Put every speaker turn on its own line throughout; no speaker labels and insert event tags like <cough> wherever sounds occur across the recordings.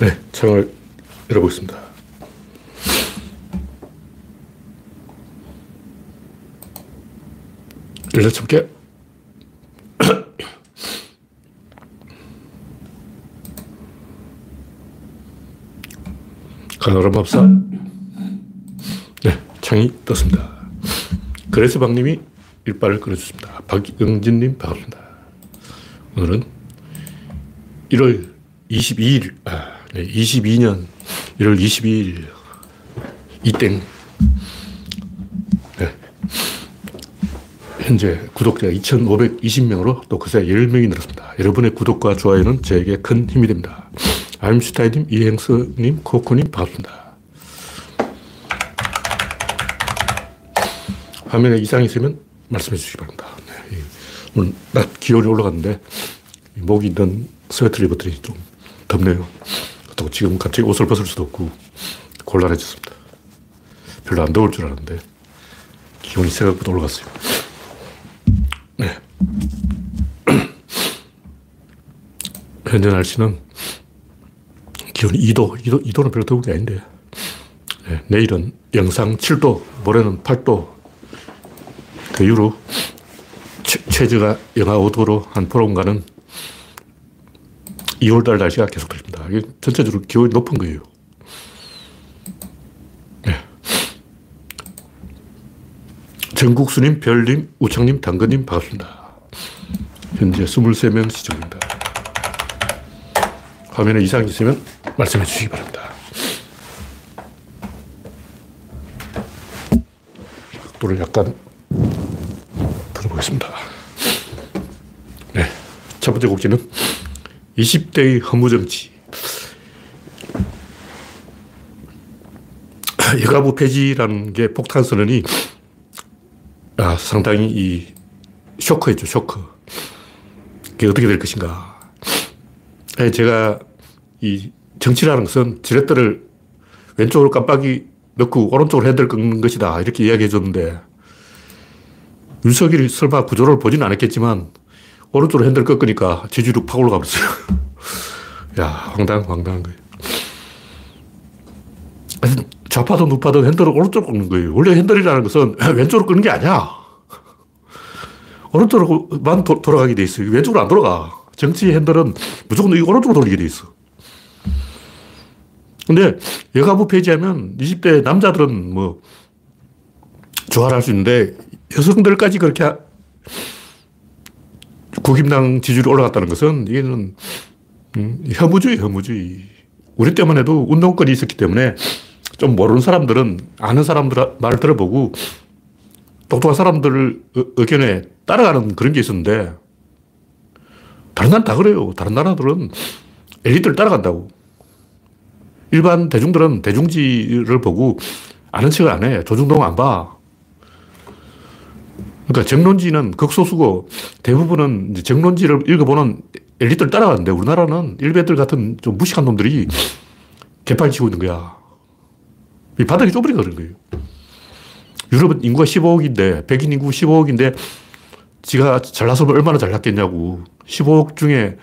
네, 창을 열어보겠습니다. 열여섯 개. 가노라 법사. 네, 창이 떴습니다. 그래서 박님이 일발을 끊어주습니다 박영진님 반갑습니다. 오늘은 1월 22일, 아, 네, 22년 1월 22일, 이땡. 네. 현재 구독자 2,520명으로 또 그새 10명이 늘었습니다. 여러분의 구독과 좋아요는 저에게 큰 힘이 됩니다. 아임슈타이님, 이행서님, 코코님, 반갑습니다. 화면에 이상이 있으면 말씀해 주시기 바랍니다. 네. 오늘 낮 기온이 올라갔는데, 목이 있는 스웨터를 입었더니 좀 덥네요. 또 지금 갑자기 옷을 벗을 수도 없고 곤란해졌습니다. 별로 안 더울 줄 알았는데 기온이 생각보다 올라갔어요. 네. <clears throat> 현재 날씨는 기온이 2도, 2도, 2도는 별로 더운 게 아닌데 네. 내일은 영상 7도, 모레는 8도 그 이후로 최저가 영하 5도로 한 보름간은 2월달 날씨가 계속 됩니다. 이게 전체적으로 기온이 높은 거예요. 네. 정국수님, 별님, 우창님, 당근님 반갑습니다. 현재 23명 시청입니다. 화면에 이상이 있으면 말씀해 주시기 바랍니다. 각도를 약간 들어보겠습니다. 네. 첫 번째 곡지는 20대의 허무정치. 여가부 폐지라는 게 폭탄 선언이 아, 상당히 이 쇼크였죠, 쇼크. 그게 어떻게 될 것인가. 제가 이 정치라는 것은 지렛대를 왼쪽으로 깜빡이 넣고 오른쪽으로 핸들 꺾는 것이다. 이렇게 이야기해 줬는데 윤석열이 설마 구조를 보지는 않았겠지만 오른쪽으로 핸들 꺾으니까 지지율 팍 올라가 버렸어요. <laughs> 야, 황당, 황당한 거예요. 좌파든 우파든 핸들을 오른쪽으로 꺾는 거예요. 원래 핸들이라는 것은 <clears throat> 왼쪽으로 끄는 게 아니야. 오른쪽으로만 도, 돌아가게 돼 있어요. 왼쪽으로 안 돌아가. 정치 핸들은 무조건 오른쪽으로 돌리게 돼 있어. 근데 여가부 폐지하면 20대 남자들은 뭐 좋아할 수 있는데 여성들까지 그렇게 국힘당 지지율이 올라갔다는 것은 이게는 음, 혐오주의, 혐오주의. 우리 때만 해도 운동권이 있었기 때문에 좀 모르는 사람들은 아는 사람들 말을 들어보고 똑똑한 사람들 의견에 따라가는 그런 게 있었는데 다른 나라는 다 그래요. 다른 나라들은 엘리트를 따라간다고. 일반 대중들은 대중지를 보고 아는 척을 안 해. 조중동 안 봐. 그러니까 정론지는 극소수고 대부분은 정론지를 읽어보는 엘리트를 따라가는데 우리나라는 일베들 같은 좀 무식한 놈들이 개판 치고 있는 거야. 이 바닥이 좁으니까 그런 거예요. 유럽은 인구가 15억인데, 백인 인구 15억인데, 지가 잘났으면 얼마나 잘났겠냐고. 15억 중에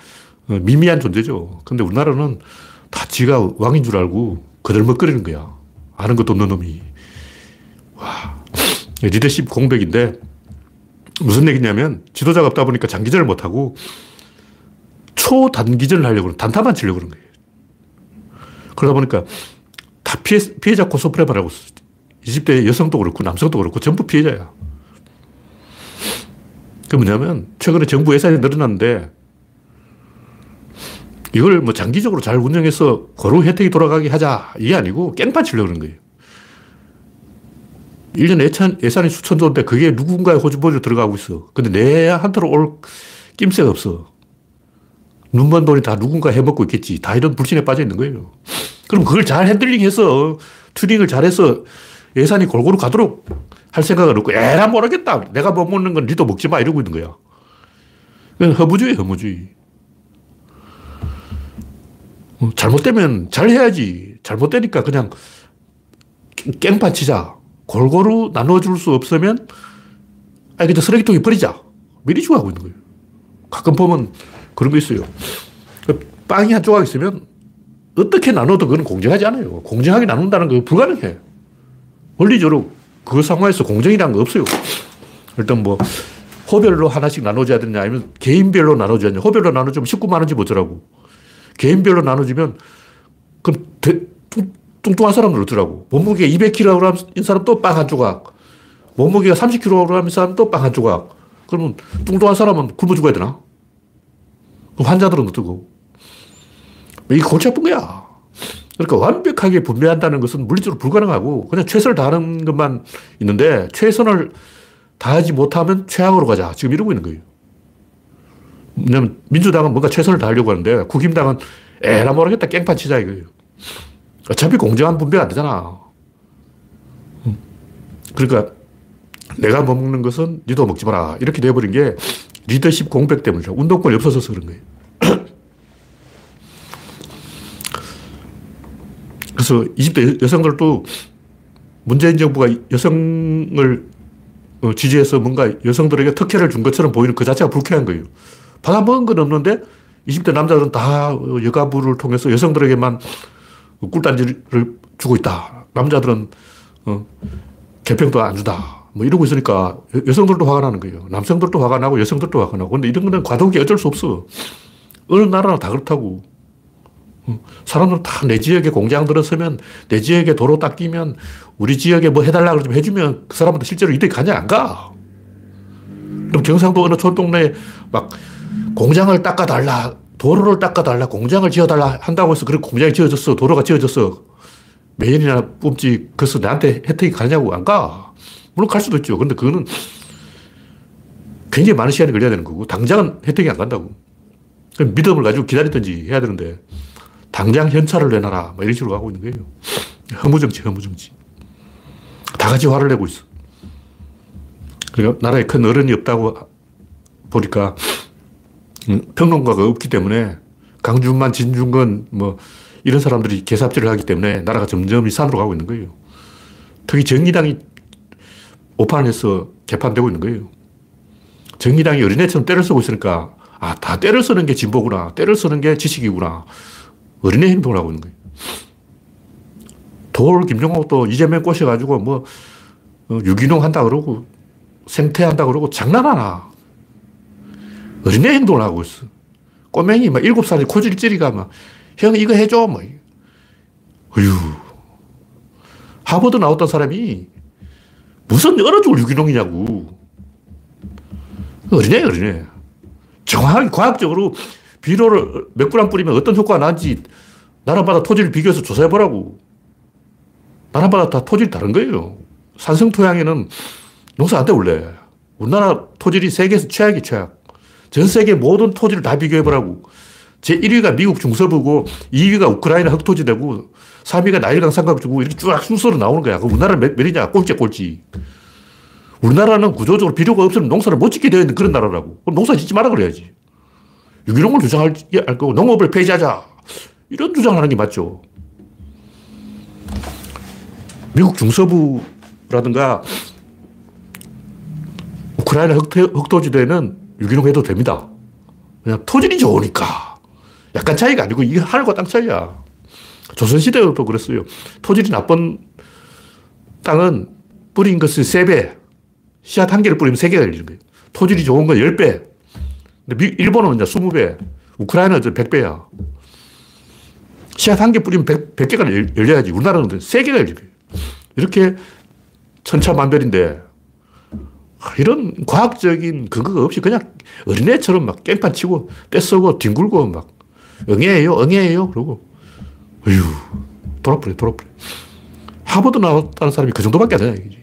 어, 미미한 존재죠. 근데 우리나라는 다 지가 왕인 줄 알고 거들먹거리는 거야. 아는 것도 없는 놈이. 와. 리더십 공백인데, 무슨 얘기냐면 지도자가 없다 보니까 장기전을 못하고 초단기전을 하려고 단타만 치려고 그런 거예요. 그러다 보니까 다 피해, 피해자 코스프레만 하고 있어. 20대 여성도 그렇고 남성도 그렇고 전부 피해자야. 그 뭐냐면 최근에 정부 예산이 늘어났는데 이걸 뭐 장기적으로 잘 운영해서 고루 혜택이 돌아가게 하자 이게 아니고 깽판 치려고 그런 거예요. 1년 예산, 예산이 수천 조인데 그게 누군가의 호주머니로 들어가고 있어. 근데 내한테로 올 낌새가 없어. 눈먼 돈이 다 누군가 해먹고 있겠지. 다 이런 불신에 빠져 있는 거예요. 그럼 그걸 잘 핸들링 해서 튜닝을 잘해서 예산이 골고루 가도록 할 생각은 없고, 에라 모르겠다. 내가 못 먹는 건 니도 먹지 마. 이러고 있는 거야. 그건 허무주의, 허무주의. 어, 잘못되면 잘 해야지. 잘못되니까 그냥 깽판 치자. 골고루 나눠줄 수 없으면, 아, 그냥 쓰레기통에 버리자. 미리 주고 하고 있는 거예요. 가끔 보면 그런 거 있어요. 그 빵이 한 조각 있으면 어떻게 나눠도 그건 공정하지 않아요. 공정하게 나눈다는 거 불가능해. 원리적으로 그 상황에서 공정이라는 거 없어요. 일단 뭐, 호별로 하나씩 나눠줘야 되냐, 아니면 개인별로 나눠줘야 되냐. 호별로 나눠주면 19만 원지 뭐더라고. 개인별로 나눠주면, 그럼 대, 뚱뚱한 사람들 어더라고. 몸무게 200kg인 사람 또 빵 한 조각. 몸무게가 30kg인 사람 또 빵 한 조각. 그러면 뚱뚱한 사람은 굶어 죽어야 되나? 환자들은 어떡고? 이게 골치 아픈 거야. 그러니까 완벽하게 분배한다는 것은 물리적으로 불가능하고 그냥 최선을 다하는 것만 있는데 최선을 다하지 못하면 최악으로 가자. 지금 이러고 있는 거예요. 왜냐면 민주당은 뭔가 최선을 다하려고 하는데 국힘당은 에라 모르겠다 깽판 치자 이거예요. 어차피 공정한 분배가 안 되잖아. 그러니까 내가 먹는 것은 니도 먹지 마라. 이렇게 돼버린 게 리더십 공백 때문이죠. 운동권이 없어져서 그런 거예요. 그래서 20대 여성들도 문재인 정부가 여성을 어, 지지해서 뭔가 여성들에게 특혜를 준 것처럼 보이는 그 자체가 불쾌한 거예요. 받아먹은 건 없는데 20대 남자들은 다 여가부를 통해서 여성들에게만 꿀단지를 주고 있다. 남자들은 어, 개평도 안 주다. 뭐 이러고 있으니까 여성들도 화가 나는 거예요. 남성들도 화가 나고 여성들도 화가 나고. 근데 이런 거는 과도기 어쩔 수 없어. 어느 나라나 다 그렇다고. 사람들 다 내 지역에 공장 들어서면 내 지역에 도로 닦이면 우리 지역에 뭐 해달라 그러면 해주면 그 사람한테 실제로 이득이 가냐 안 가. 그럼 경상도 어느 촌동네에 막 공장을 닦아달라, 도로를 닦아달라, 공장을 지어달라 한다고 해서 그런 공장이 지어졌어, 도로가 지어졌어. 매연이나 뿜지, 그래서 나한테 혜택이 가냐고 안 가. 물론 갈 수도 있죠. 근데 그거는 굉장히 많은 시간이 걸려야 되는 거고, 당장은 혜택이 안 간다고. 믿음을 가지고 기다리든지 해야 되는데, 당장 현찰을 내놔라. 뭐 이런 식으로 가고 있는 거예요. 허무정치, 허무정치. 다 같이 화를 내고 있어. 그러니까 나라에 큰 어른이 없다고 보니까 음, 평론가가 없기 때문에 강준만, 진중건 뭐 이런 사람들이 개삽질을 하기 때문에 나라가 점점 이 산으로 가고 있는 거예요. 특히 정의당이 오판을 해서 개판되고 있는 거예요. 정의당이 어린애처럼 때를 쓰고 있으니까 아, 다 때를 쓰는 게 진보구나. 때를 쓰는 게 지식이구나. 어린애 행동을 하고 있는 거예요. 돌 김정호 또 이재명 꼬셔가지고 뭐 어, 유기농 한다 그러고 생태 한다 그러고 장난하나. 어린애 행동을 하고 있어. 꼬맹이 막 일곱 살이 코질 찌리가 막, 형 이거 해줘. 뭐. 어휴. 하버드 나왔던 사람이 무슨 어느 쪽을 유기농이냐고. 어린애, 어린애. 정확하게 과학적으로 비료를 몇 그램 뿌리면 어떤 효과가 나는지 나라마다 토지를 비교해서 조사해보라고. 나라마다 다 토질이 다른 거예요. 산성 토양에는 농사 안 돼, 원래. 우리나라 토질이 세계에서 최악이 최악. 전 세계 모든 토지를 다 비교해보라고. 제 1위가 미국 중서부고 2위가 우크라이나 흑토지되고 3위가 나일강 삼각주고 이렇게 쫙 순서로 나오는 거야. 그럼 우리나라는 몇, 몇이냐? 꼴찌 꼴찌. 우리나라는 구조적으로 필요가 없으면 농사를 못 짓게 되어 있는 그런 나라라고. 그럼 농사 짓지 마라 그래야지. 유기농을 주장할 거고 농업을 폐지하자. 이런 주장을 하는 게 맞죠. 미국 중서부라든가 우크라이나 흑토 지대는 유기농 해도 됩니다. 그냥 토질이 좋으니까. 약간 차이가 아니고 이게 하늘과 땅 차이야. 조선시대도 그랬어요. 토질이 나쁜 땅은 뿌린 것의 3배. 씨앗 한 개를 뿌리면 3개가 열리는 거예요. 토질이 좋은 건 10배. 근데 일본은 이제 20배. 우크라이나는 100배야. 씨앗 한 개 뿌리면 100, 100개가 열려야지. 우리나라는 3개가 열리요 이렇게 천차만별인데 이런 과학적인 근거가 없이 그냥 어린애처럼 막 깽판 치고 떼쓰고 뒹굴고 막 응애예요, 응애예요. 그러고 어휴, 돌아버려, 돌아버려. 하버드 나왔다는 사람이 그 정도밖에 안 되냐, 이게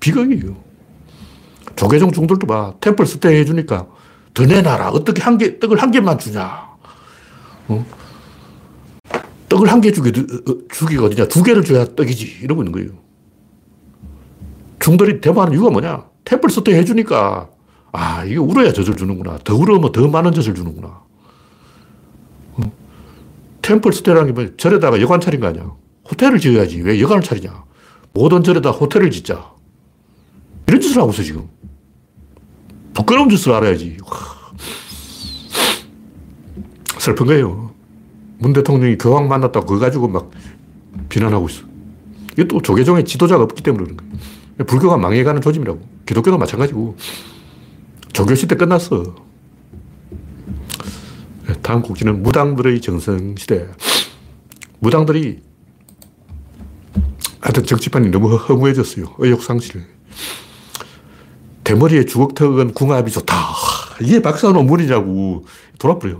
비극이에요. 조계종 중들도 봐. 템플 스테이 해주니까 더 내놔라. 어떻게 한 개, 떡을 한 개만 주냐. 어? 떡을 한 개 주기, 어, 주기가 어디냐. 두 개를 줘야 떡이지. 이러고 있는 거예요. 중들이 대화하는 이유가 뭐냐. 템플 스테이 해주니까, 아, 이게 울어야 젖을 주는구나. 더 울으면 더 많은 젖을 주는구나. 어? 템플 스테이라는 게 뭐, 절에다가 여관 차린 거 아니야. 호텔을 지어야지. 왜 여관을 차리냐. 모든 절에다 호텔을 짓자. 이런 짓을 하고 있어, 지금. 부끄러운 짓을 알아야지. 슬픈 거예요. 문 대통령이 교황 만났다고 그거 가지고 막 비난하고 있어. 이게 또 조계종의 지도자가 없기 때문에 그런 거예요. 불교가 망해가는 조짐이라고. 기독교도 마찬가지고. 종교 시대 끝났어. 다음 곡지는 무당들의 정성시대. 무당들이 하여튼 정치판이 너무 허무해졌어요. 의욕상실. 대머리에 주걱턱은 궁합이 좋다. 이게 박사 논문이냐고 돌아버려.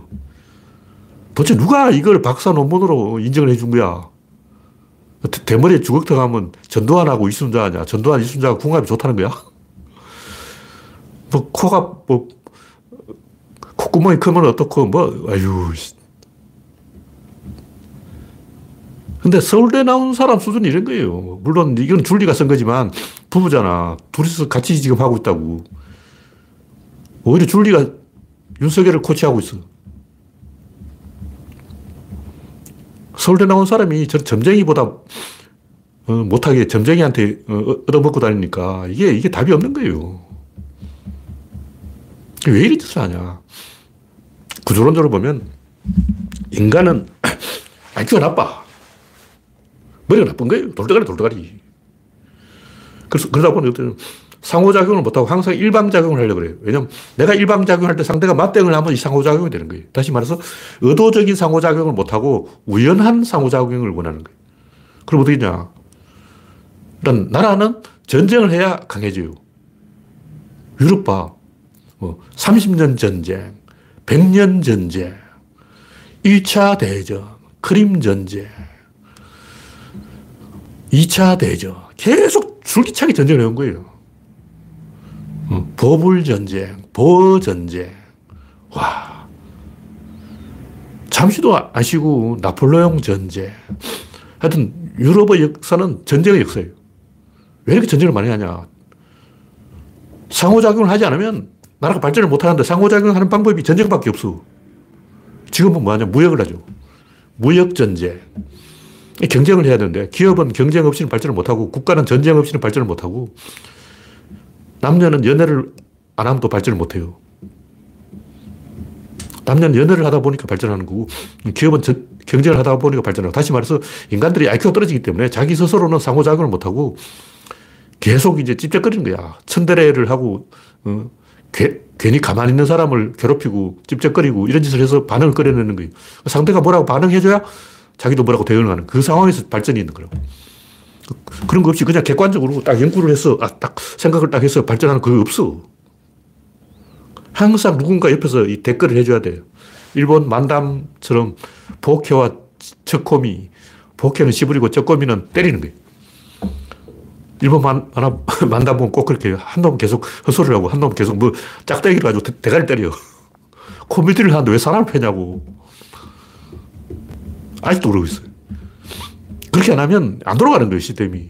도대체 누가 이걸 박사 논문으로 인정을 해준 거야? 대머리에 주걱턱 하면 전두환하고 이순자냐? 전두환, 이순자가 궁합이 좋다는 거야? 뭐, 코가, 뭐, 콧구멍이 크면 어떻고, 뭐, 아유. 근데 서울대 나온 사람 수준이 이런 거예요. 물론 이건 줄리가 쓴 거지만 부부잖아. 둘이서 같이 지금 하고 있다고. 오히려 줄리가 윤석열을 코치하고 있어. 서울대 나온 사람이 저 점쟁이보다 어, 못하게 점쟁이한테 어, 얻어먹고 다니니까 이게, 이게 답이 없는 거예요. 왜 이런 짓을 하냐. 구조론적으로 보면 인간은 <clears throat> IQ가 나빠. 머리가 나쁜 거예요. 돌대가리, 돌대가리. 그래서 그러다 보니 상호작용을 못하고 항상 일방작용을 하려고 그래요. 왜냐면 내가 일방작용할 때 상대가 맞대응을 하면 이 상호작용이 되는 거예요. 다시 말해서 의도적인 상호작용을 못하고 우연한 상호작용을 원하는 거예요. 그럼 어떻게 냐 일단 나라는 전쟁을 해야 강해져요. 유럽 봐. 뭐 30년 전쟁, 100년 전쟁, 1차 대전, 크림 전쟁, 2차 대전. 계속 줄기차게 전쟁을 해온 거예요. 보불 전쟁, 보 전쟁. 와. 잠시도 안 쉬고 나폴레옹 전쟁. 하여튼 유럽의 역사는 전쟁의 역사예요. 왜 이렇게 전쟁을 많이 하냐? 상호작용을 하지 않으면 나라가 발전을 못 하는데 상호작용하는 방법이 전쟁밖에 없어. 지금은 뭐 하냐? 무역을 하죠. 무역 전쟁. 경쟁을 해야 되는데 기업은 경쟁 없이는 발전을 못 하고 국가는 전쟁 없이는 발전을 못 하고 남녀는 연애를 안 하면 또 발전을 못 해요. 남녀는 연애를 하다 보니까 발전하는 거고, 기업은 저, 경쟁을 하다 보니까 발전하고, 다시 말해서 인간들이 IQ가 떨어지기 때문에 자기 스스로는 상호작용을 못하고 계속 이제 찝쩍거리는 거야. 천대례를 하고, 어, 괴, 괜히 가만히 있는 사람을 괴롭히고 찝쩍거리고 이런 짓을 해서 반응을 끌어내는 거예요. 상대가 뭐라고 반응해줘야 자기도 뭐라고 대응을 하는 그 상황에서 발전이 있는 거라고. 그런 거 없이 그냥 객관적으로 딱 연구를 해서, 아, 딱 생각을 딱 해서 발전하는 그거 없어. 항상 누군가 옆에서 이 댓글을 해줘야 돼요. 일본 만담처럼 복해와 척코미, 복해는 시부리고 척코미는 때리는 거예요. 일본 만, <laughs> 만담 보면 꼭 그렇게 한놈 계속 헛소리를 하고 한 놈 계속 뭐 짝대기를 가지고 대, 가리 때려. <laughs> 코미디를 하는데 왜 사람을 패냐고. 아직도 그러고 있어요. 그렇게 안 하면 안 돌아가는 거예요, 시스템이.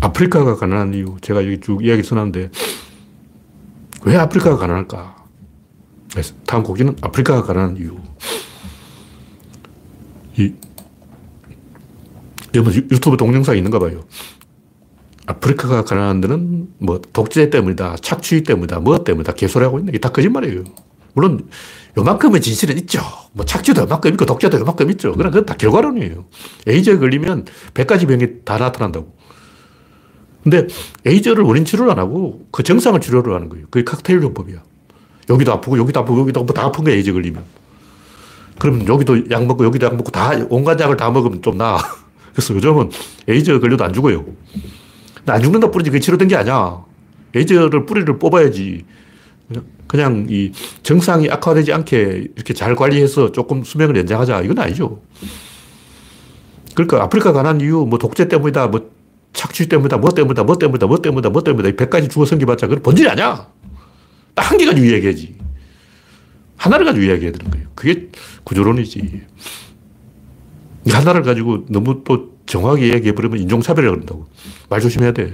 아프리카가 가난한 이유. 제가 여기 쭉 이야기 써놨는데, 왜 아프리카가 가난할까? 다음 곡기는 아프리카가 가난한 이유. 이, 여러분 유튜브 동영상이 있는가 봐요. 아프리카가 가난한 데는 뭐 독재 때문이다, 착취 때문이다, 뭐 때문이다, 개소리하고 있는 게 다 거짓말이에요. 물론 요만큼의 진실은 있죠. 뭐 착취도 요만큼 있고 독재도 요만큼 있죠. 그러나 그건 다 결과론이에요. 에이즈에 걸리면 100가지 병이 다 나타난다고. 근데 에이즈를 원인 치료를 안 하고 그 증상을 치료를 하는 거예요. 그게 칵테일 요법이야. 여기도 아프고 여기도 아프고 여기도 아프고 다 아픈 거야, 에이즈 걸리면. 그러면 여기도 약 먹고 여기도 약 먹고 다 온갖 약을 다 먹으면 좀 나아. <laughs> 그래서 요즘은 에이즈 걸려도 안 죽어요. 안 죽는다 뿐이지 그게 치료된 게 아니야. 에이즈를 뿌리를 뽑아야지. 그냥 이 증상이 악화되지 않게 이렇게 잘 관리해서 조금 수명을 연장하자. 이건 아니죠. 그러니까 아프리카 가난 이유 뭐 독재 때문이다, 뭐 착취 때문이다, 뭐 때문이다, 뭐 때문이다, 뭐 때문이다, 뭐 때문이다. 100가지 죽어 생기봤자 그건 본질이 아니야. 딱 한 개 가지고 이야기하지. 하나를 가지고 이야기해야 되는 거예요. 그게 구조론이지. 하나를 가지고 너무 또 정확하게 이야기해버리면 인종차별이라고 그런다고. 말 조심해야 돼.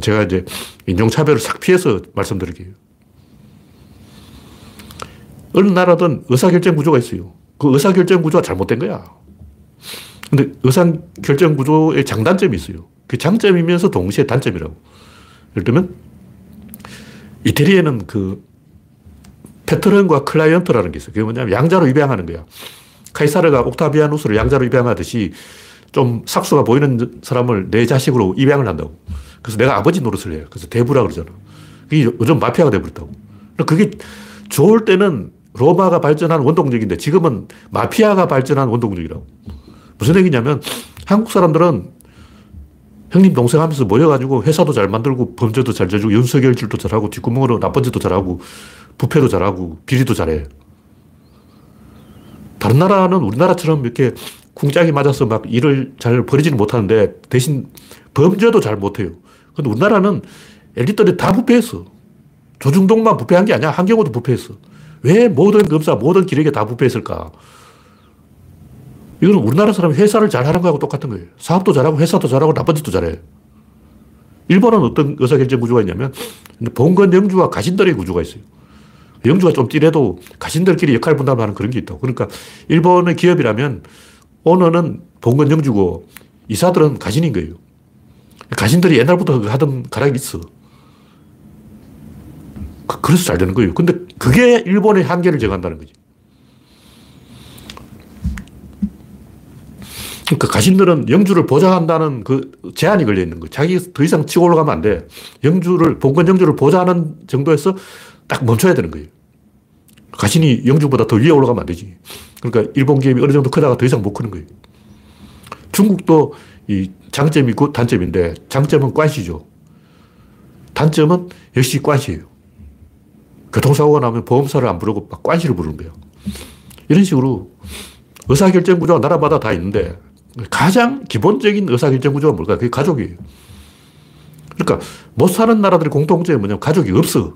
제가 이제 인종차별을 싹 피해서 말씀드릴게요. 어느 나라든 의사결정 구조가 있어요. 그 의사결정 구조가 잘못된 거야. 근데 의사결정 구조의 장단점이 있어요. 그 장점이면서 동시에 단점이라고. 예를 들면, 이태리에는 그 patron과 client라는 게 있어요. 그게 뭐냐면 양자로 입양하는 거야. 카이사르가 옥타비아누스를 양자로 입양하듯이 좀 싹수가 보이는 사람을 내 자식으로 입양을 한다고. 그래서 내가 아버지 노릇을 해요. 그래서 대부라 그러잖아. 그게 요즘 마피아가 돼버렸다고. 그게 좋을 때는 로마가 발전한 원동력인데 지금은 마피아가 발전한 원동력이라고. 무슨 얘기냐면 한국 사람들은 형님 동생 하면서 모여가지고 회사도 잘 만들고 범죄도 잘 저지고 윤석열질도 잘하고 뒷구멍으로 나쁜 짓도 잘하고 부패도 잘하고 비리도 잘해. 다른 나라는 우리나라처럼 이렇게 궁짝이 맞아서 막 일을 잘 벌이지는 못하는데 대신 범죄도 잘 못해요. 근데 우리나라는 엘리트들이 다 부패했어. 조중동만 부패한 게 아니야. 한경호도 부패했어. 왜 모든 검사, 모든 기력에 다 부패했을까? 이거는 우리나라 사람이 회사를 잘하는 거하고 똑같은 거예요. 사업도 잘하고 회사도 잘하고 나쁜 짓도 잘해. 일본은 어떤 의사결정 구조가 있냐면 봉건 영주와 가신들의 구조가 있어요. 영주가 좀 띠래도 가신들끼리 역할 분담하는 그런 게 있다고. 그러니까 일본의 기업이라면 오너는 봉건 영주고 이사들은 가신인 거예요. 가신들이 옛날부터 하던 가락이 있어. 그, 그래서 잘 되는 거예요. 근데 그게 일본의 한계를 정한다는 거지. 그러니까 가신들은 영주를 보장한다는 그 제한이 걸려 있는 거예요. 자기 더 이상 치고 올라가면 안 돼. 영주를, 본건 영주를 보장하는 정도에서 딱 멈춰야 되는 거예요. 가신이 영주보다 더 위에 올라가면 안 되지. 그러니까 일본 기업이 어느 정도 크다가 더 이상 못 크는 거예요. 중국도 이 장점이 있고 단점인데 장점은 관시죠. 단점은 역시 관시예요. 교통사고가 나면 보험사를 안 부르고 막 관시를 부르는 거예요. 이런 식으로 의사결정 구조가 나라마다 다 있는데 가장 기본적인 의사결정 구조가 뭘까? 그게 가족이에요. 그러니까 못 사는 나라들의 공통점이 뭐냐면 가족이 없어.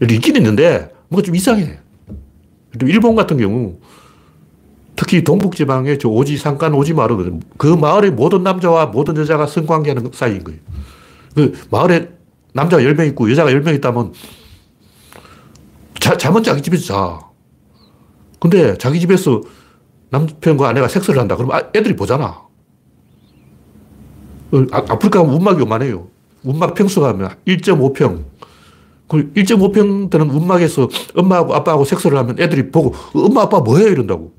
있긴 있는데 뭔가 좀 이상해. 일본 같은 경우 특히 동북지방의 저 오지 상간 오지 마을은 그 마을의 모든 남자와 모든 여자가 성관계하는 사이인 거예요. 그 마을에 남자가 10명 있고 여자가 10명 있다면 자, 잠은 자기 집에서 자. 근데 자기 집에서 남편과 아내가 섹스를 한다. 그러면 아, 애들이 보잖아. 어, 아, 아프리카 움막이 요만해요. 움막 평수가 1.5평. 그 1.5평 되는 움막에서 엄마하고 아빠하고 섹스를 하면 애들이 보고 어, 엄마 아빠 뭐해 이런다고.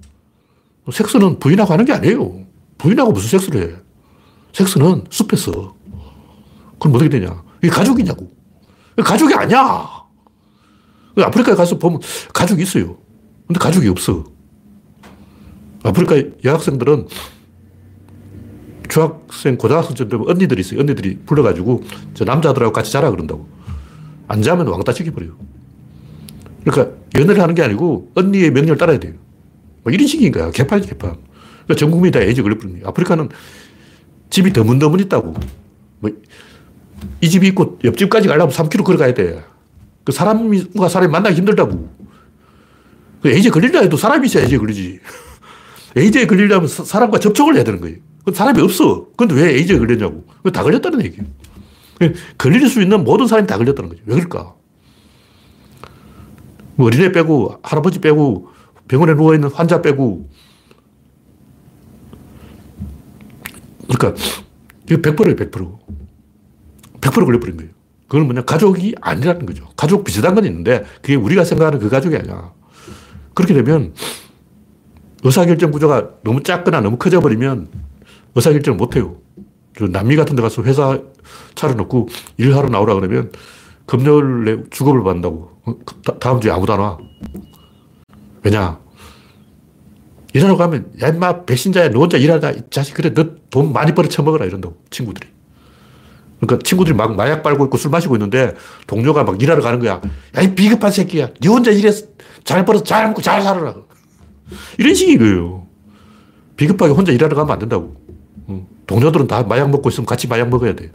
섹스는 부인하고 하는 게 아니에요. 부인하고 무슨 섹스를 해. 섹스는 숲에서. 그럼 어떻게 되냐. 이게 가족이냐고. 가족이 아니야. 아프리카에 가서 보면 가족이 있어요. 근데 가족이 없어. 아프리카 여학생들은 중학생, 고등학생쯤 되면 언니들이 있어요. 언니들이 불러가지고 저 남자들하고 같이 자라 그런다고. 안 자면 왕따 시켜버려요. 그러니까 연애를 하는 게 아니고 언니의 명령을 따라야 돼요. 뭐 이런 식인 거야. 개판, 개판. 그러니까 전 국민이 다 걸려버린 거예요. 아프리카는 집이 더문더문 있다고. 뭐, 이 집이 있고 옆집까지 가려면 3km 걸어가야 돼. 그 사람과 사람이 만나기 힘들다고. 그 에이즈에 걸리려 해도 사람이 있어야 에이즈에 걸리지. <laughs> 에이즈에 걸리려면 사람과 접촉을 해야 되는 거예요. 그 사람이 없어. 근데 왜 에이즈에 걸렸냐고. 다 걸렸다는 얘기예요. 걸릴 수 있는 모든 사람이 다 걸렸다는 거죠. 왜 그럴까? 뭐 어린애 빼고, 할아버지 빼고, 병원에 누워있는 환자 빼고. 그러니까, 이거 100%예요, 100%. 100% 걸려버린 거예요. 그건 뭐냐, 가족이 아니라는 거죠. 가족 비슷한 건 있는데, 그게 우리가 생각하는 그 가족이 아니야. 그렇게 되면, 의사결정 구조가 너무 작거나 너무 커져버리면, 의사결정을 못해요. 남미 같은 데 가서 회사 차려놓고 일하러 나오라 그러면 금요일에 주급을 받는다고. 어, 다음 주에 아무도 안 와. 왜냐? 일하러 가면, 야, 임마, 배신자야, 너 혼자 일하다. 이 자식, 그래, 너 돈 많이 벌어 처먹어라. 이런다고, 친구들이. 그러니까 친구들이 막 마약 빨고 있고 술 마시고 있는데 동료가 막 일하러 가는 거야. 야, 이 비겁한 새끼야. 네 혼자 일해서 잘 벌어서 잘 먹고 잘 살아라. 이런 거예요. 비겁하게 혼자 일하러 가면 안 된다고. 동료들은 다 마약 먹고 있으면 같이 마약 먹어야 돼.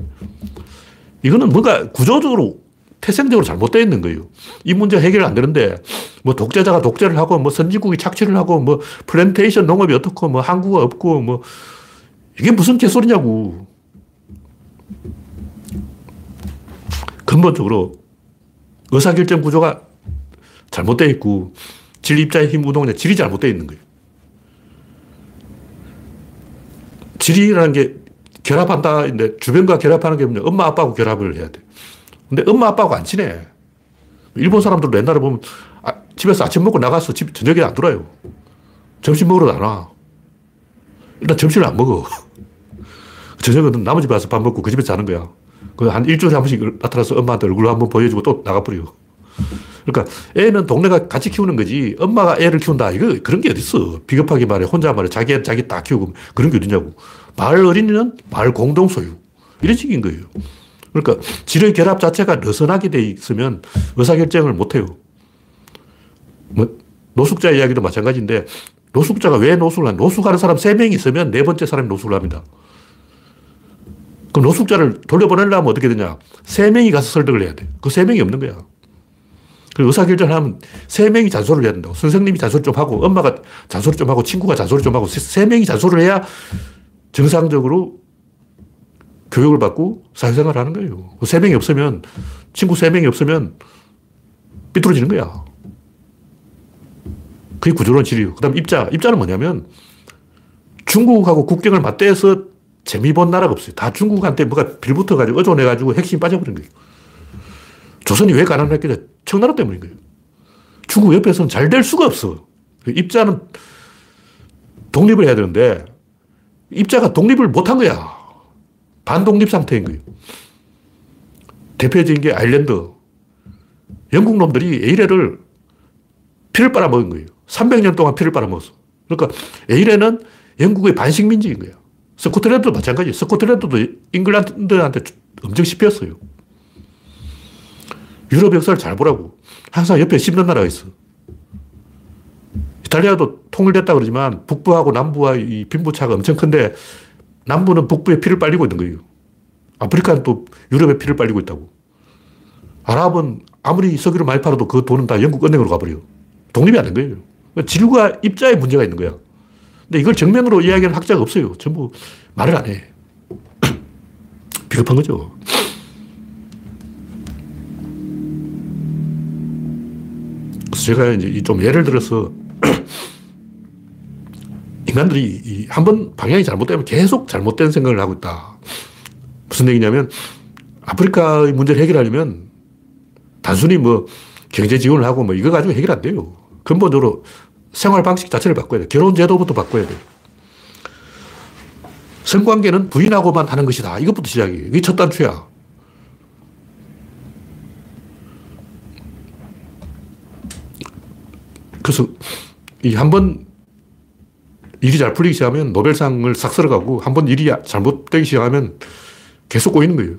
이거는 뭔가 구조적으로 태생적으로 잘못되어 있는 거예요. 이 문제 해결 안 되는데, 뭐 독재자가 독재를 하고, 뭐 선진국이 착취를 하고, 뭐 플랜테이션 농업이 어떻고, 뭐 항구가 없고, 뭐 이게 무슨 개소리냐고. 근본적으로 의사결정 구조가 잘못되어 있고, 질, 입자의 힘, 우동의 질이 잘못되어 있는 거예요. 질이라는 게 결합한다인데 주변과 결합하는 게 뭐냐. 엄마, 아빠하고 결합을 해야 돼. 근데 엄마, 아빠하고 안 친해. 일본 사람들도 옛날에 보면 아, 집에서 아침 먹고 나가서 집 저녁에 안 들어요. 점심 먹으러 안 와. 일단 점심을 안 먹어. <laughs> 저녁은 남은 집에 와서 밥 먹고 그 집에서 자는 거야. 그 한 일주일에 한 번씩 나타나서 엄마한테 얼굴 한번 보여주고 또 나가버려. 그러니까 애는 동네가 같이 키우는 거지 엄마가 애를 키운다. 이거 그런 게 어딨어. 비겁하게 말해. 혼자 말해. 자기 애 자기 딱 키우고 그런 게 어딨냐고. 마을 어린이는 마을 공동 소유. 이런 식인 거예요. 그러니까 질의 결합 자체가 느슨하게 돼 있으면 의사결정을 못 해요. 뭐, 노숙자 이야기도 마찬가지인데 노숙자가 왜 노숙을 하냐. 노숙하는 사람 3명이 있으면 네 번째 사람이 노숙을 합니다. 그럼 노숙자를 돌려보내려면 어떻게 되냐. 3명이 가서 설득을 해야 돼. 그 3명이 없는 거야. 그리고 의사결정을 하면 3명이 잔소리를 해야 된다고. 선생님이 잔소리 좀 하고, 엄마가 잔소리 좀 하고, 친구가 잔소리 좀 하고, 3명이 잔소리를 해야 정상적으로 교육을 받고 사회생활을 하는 거예요. 그 세 명이 없으면, 친구 세 명이 없으면 삐뚤어지는 거야. 그게 구조론 질이에요. 그 다음 입자. 입자는 뭐냐면 중국하고 국경을 맞대서 재미 본 나라가 없어요. 다 중국한테 뭐가 빌붙어가지고 어조내가지고 핵심이 빠져버린 거예요. 조선이 왜 가난했겠냐? 청나라 때문인 거예요. 중국 옆에서는 잘 될 수가 없어. 그 입자는 독립을 해야 되는데 입자가 독립을 못한 거야. 반독립 상태인 거예요. 대표적인 게 아일랜드. 영국 놈들이 에이레를 피를 빨아먹은 거예요. 300년 동안 피를 빨아먹었어. 그러니까 에이레는 영국의 반식민지인 거야. 스코틀랜드도 마찬가지. 스코틀랜드도 잉글랜드한테 엄청 씹혔어요. 유럽 역사를 잘 보라고. 항상 옆에 씹는 나라가 있어. 이탈리아도 통일됐다 그러지만 북부하고 남부와 이 빈부차가 엄청 큰데 남부는 북부에 피를 빨리고 있는 거예요. 아프리카는 또 유럽에 피를 빨리고 있다고. 아랍은 아무리 석유를 많이 팔아도 그 돈은 다 영국 은행으로 가버려요. 독립이 안 된 거예요. 그러니까 질과 입자에 문제가 있는 거야. 근데 이걸 정면으로 이야기하는 학자가 없어요. 전부 말을 안 해. <clears throat> 비겁한 거죠. 그래서 제가 이제 좀 예를 들어서 <clears throat> 인간들이 한 번 방향이 잘못되면 계속 잘못된 생각을 하고 있다. 무슨 얘기냐면 아프리카의 문제를 해결하려면 단순히 뭐 경제 지원을 하고 뭐 이거 가지고 해결 안 돼요. 근본적으로 생활 방식 자체를 바꿔야 돼. 결혼 제도부터 바꿔야 돼. 성관계는 부인하고만 하는 것이다. 이것부터 시작이에요. 이게 첫 단추야. 그래서 이 한 번 일이 잘 풀리기 시작하면 노벨상을 싹 쓸어가고 한 번 일이 잘못되기 시작하면 계속 꼬이는 거예요.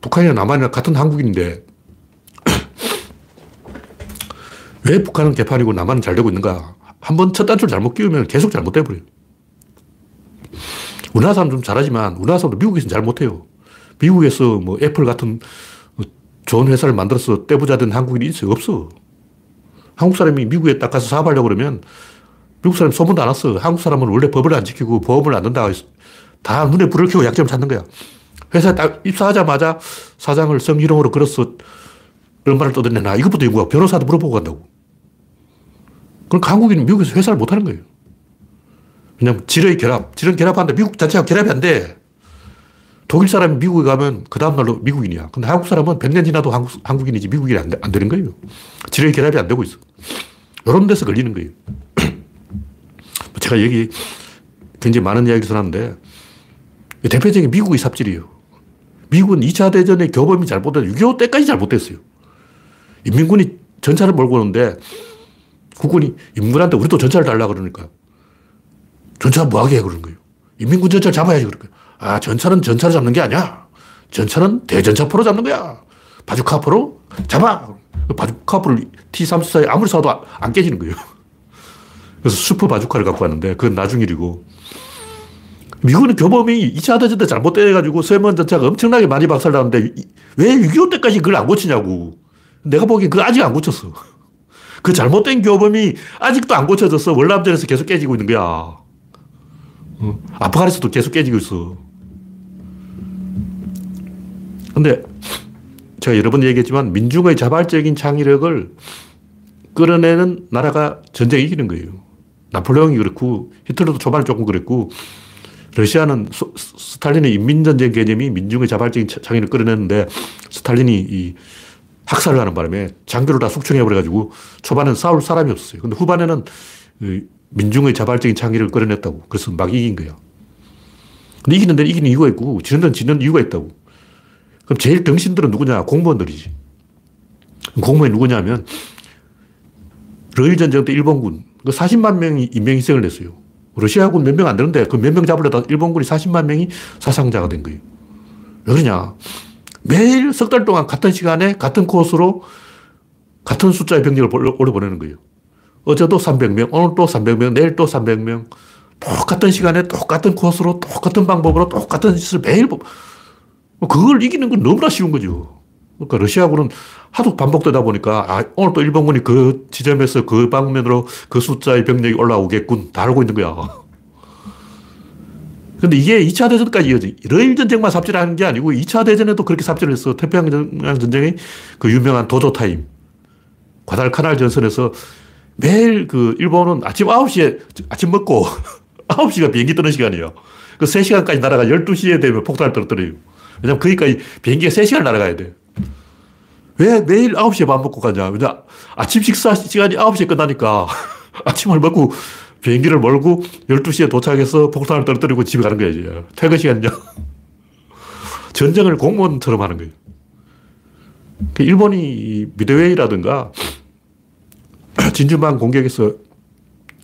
북한이나 남한이나 같은 한국인인데 왜 북한은 개판이고 남한은 잘 되고 있는가? 한 번 첫 단추를 잘못 끼우면 계속 잘못돼 버려요. 우리나라 사람 좀 잘하지만 우리나라 사람도 미국에서는 잘 못해요. 미국에서 뭐 애플 같은 좋은 회사를 만들어서 떼부자 된 한국인이 있어요? 없어. 한국 사람이 미국에 딱 가서 사업하려고 그러면 미국 사람 소문도 안 왔어. 한국 사람은 원래 법을 안 지키고 보험을 안 든다. 다 눈에 불을 켜고 약점 찾는 거야. 회사에 딱 입사하자마자 사장을 성희롱으로 걸어서 얼마를 떠들내나 이것부터 연구하고 변호사도 물어보고 간다고. 그러니까 한국인은 미국에서 회사를 못 하는 거예요. 왜냐면 질의 결합. 질은 결합하는데 미국 자체가 결합이 안 돼. 독일 사람이 미국에 가면 그 다음날로 미국인이야. 근데 한국 사람은 100년 지나도 한국, 한국인이지 미국인이 안, 안 되는 거예요. 질의 결합이 안 되고 있어. 이런 데서 걸리는 거예요. <clears throat> 제가 여기 굉장히 많은 이야기를 전하는데 대표적인 미국의 삽질이에요. 미국은 2차 대전의 교범이 잘못돼서 6.25 때까지 잘못됐어요. 인민군이 전차를 몰고 오는데 국군이 인민군한테 우리도 전차를 달라 그러니까 전차 뭐하게 해 그러는 거예요. 인민군 전차를 잡아야지 그러니까 아 전차는 전차를 잡는 게 아니야. 전차는 대전차포로 잡는 거야. 바주카포로 잡아. 바주카포를 T-34에 아무리 쏴도 안 깨지는 거예요. <laughs> 그래서 슈퍼 바주카를 갖고 왔는데 그건 나중 일이고 미국은 교범이 2차 대전 때 잘못돼가지고 서해문 전차가 엄청나게 많이 박살나는데 왜 6.25 때까지 그걸 안 고치냐고. 내가 보기엔 그거 아직 안 고쳤어. 그 잘못된 교범이 아직도 안 고쳐졌어. 월남전에서 계속 깨지고 있는 거야. 어? 아프간에서도 계속 깨지고 있어. 근데 제가 여러 번 얘기했지만 민중의 자발적인 창의력을 끌어내는 나라가 전쟁에 이기는 거예요. 나폴레옹이 그렇고 히틀러도 초반에 조금 그랬고 러시아는 스탈린의 인민전쟁 개념이 민중의 자발적인 창의를 끌어내는데 스탈린이 이 학살을 하는 바람에 장교를 다 숙청해버려가지고 초반에는 싸울 사람이 없었어요. 근데 후반에는 민중의 자발적인 창의를 끌어냈다고. 그래서 막 이긴 거야. 근데 이기는 데는 이기는 이유가 있고, 지는 데는 지는 이유가 있다고. 그럼 제일 등신들은 누구냐? 공무원들이지. 공무원이 누구냐면, 러일 전쟁 때 일본군, 그 40만 명이 인명희생을 냈어요. 러시아군 몇 명 안 되는데 그 몇 명 잡으려다 일본군이 40만 명이 사상자가 된 거예요. 왜 그러냐? 매일 석 달 동안 같은 시간에 같은 코스로 같은 숫자의 병력을 올려보내는 거예요. 어제도 300명, 오늘 또 300명, 내일 또 300명. 똑같은 시간에 똑같은 코스로 똑같은 방법으로 똑같은 짓을 매일 그걸 이기는 건 너무나 쉬운 거죠. 그러니까 러시아군은 하도 반복되다 보니까 아, 오늘 또 일본군이 그 지점에서 그 방면으로 그 숫자의 병력이 올라오겠군. 다 알고 있는 거야. 근데 이게 2차 대전까지 이어지. 러일 전쟁만 삽질하는 게 아니고 2차 대전에도 그렇게 삽질을 했어. 태평양 전쟁의 그 유명한 도조 타임. 과달카날 전선에서 매일 그 일본은 아침 9시에 아침 먹고 <laughs> 9시가 비행기 뜨는 시간이에요. 그 3시간까지 날아가 12시에 되면 폭탄을 떨어뜨려요. 왜냐면 그러니까 비행기가 3시간 날아가야 돼. 왜 매일 9시에 밥 먹고 가냐. 왜냐 아침 식사 시간이 9시에 끝나니까 <laughs> 아침을 먹고 비행기를 몰고 12시에 도착해서 폭탄을 떨어뜨리고 집에 가는 거야, 이제. 퇴근 시간이냐. <laughs> 전쟁을 공무원처럼 하는 거예요. 그 일본이 미드웨이라든가 <clears throat> 진주만 공격에서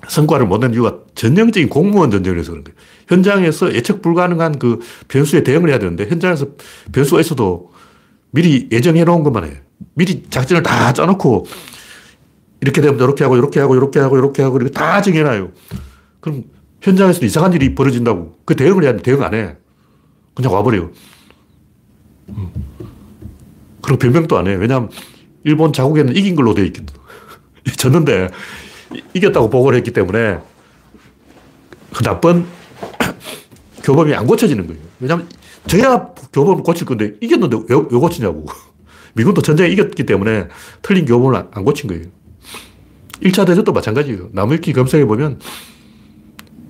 성과를 못 낸 이유가 전형적인 공무원 전쟁에서 그런 거예요. 현장에서 예측 불가능한 그 변수에 대응을 해야 되는데 현장에서 변수가 있어도 미리 예정해 놓은 것만 해. 미리 작전을 다 짜놓고 이렇게 되면 이렇게 하고 이렇게 하고 이렇게 하고 이렇게 하고 이렇게 다 정해놔요. 그럼 현장에서 이상한 일이 벌어진다고. 그 대응을 해야 돼. 대응 안 해. 그냥 와버려요. 음. 그리고 변명도 안 해. 왜냐하면 일본 자국에는 이긴 걸로 돼 있거든. <laughs> 졌는데 이겼다고 보고를 했기 때문에 그 나쁜 <clears throat> 교범이 안 고쳐지는 거예요. 왜냐하면 저야 교범을 고칠 건데 이겼는데 왜, 왜 고치냐고. <laughs> 미군도 전쟁에 이겼기 때문에 틀린 교범을 안 고친 거예요. 1차 대전도 마찬가지예요. 나무위키 검색해보면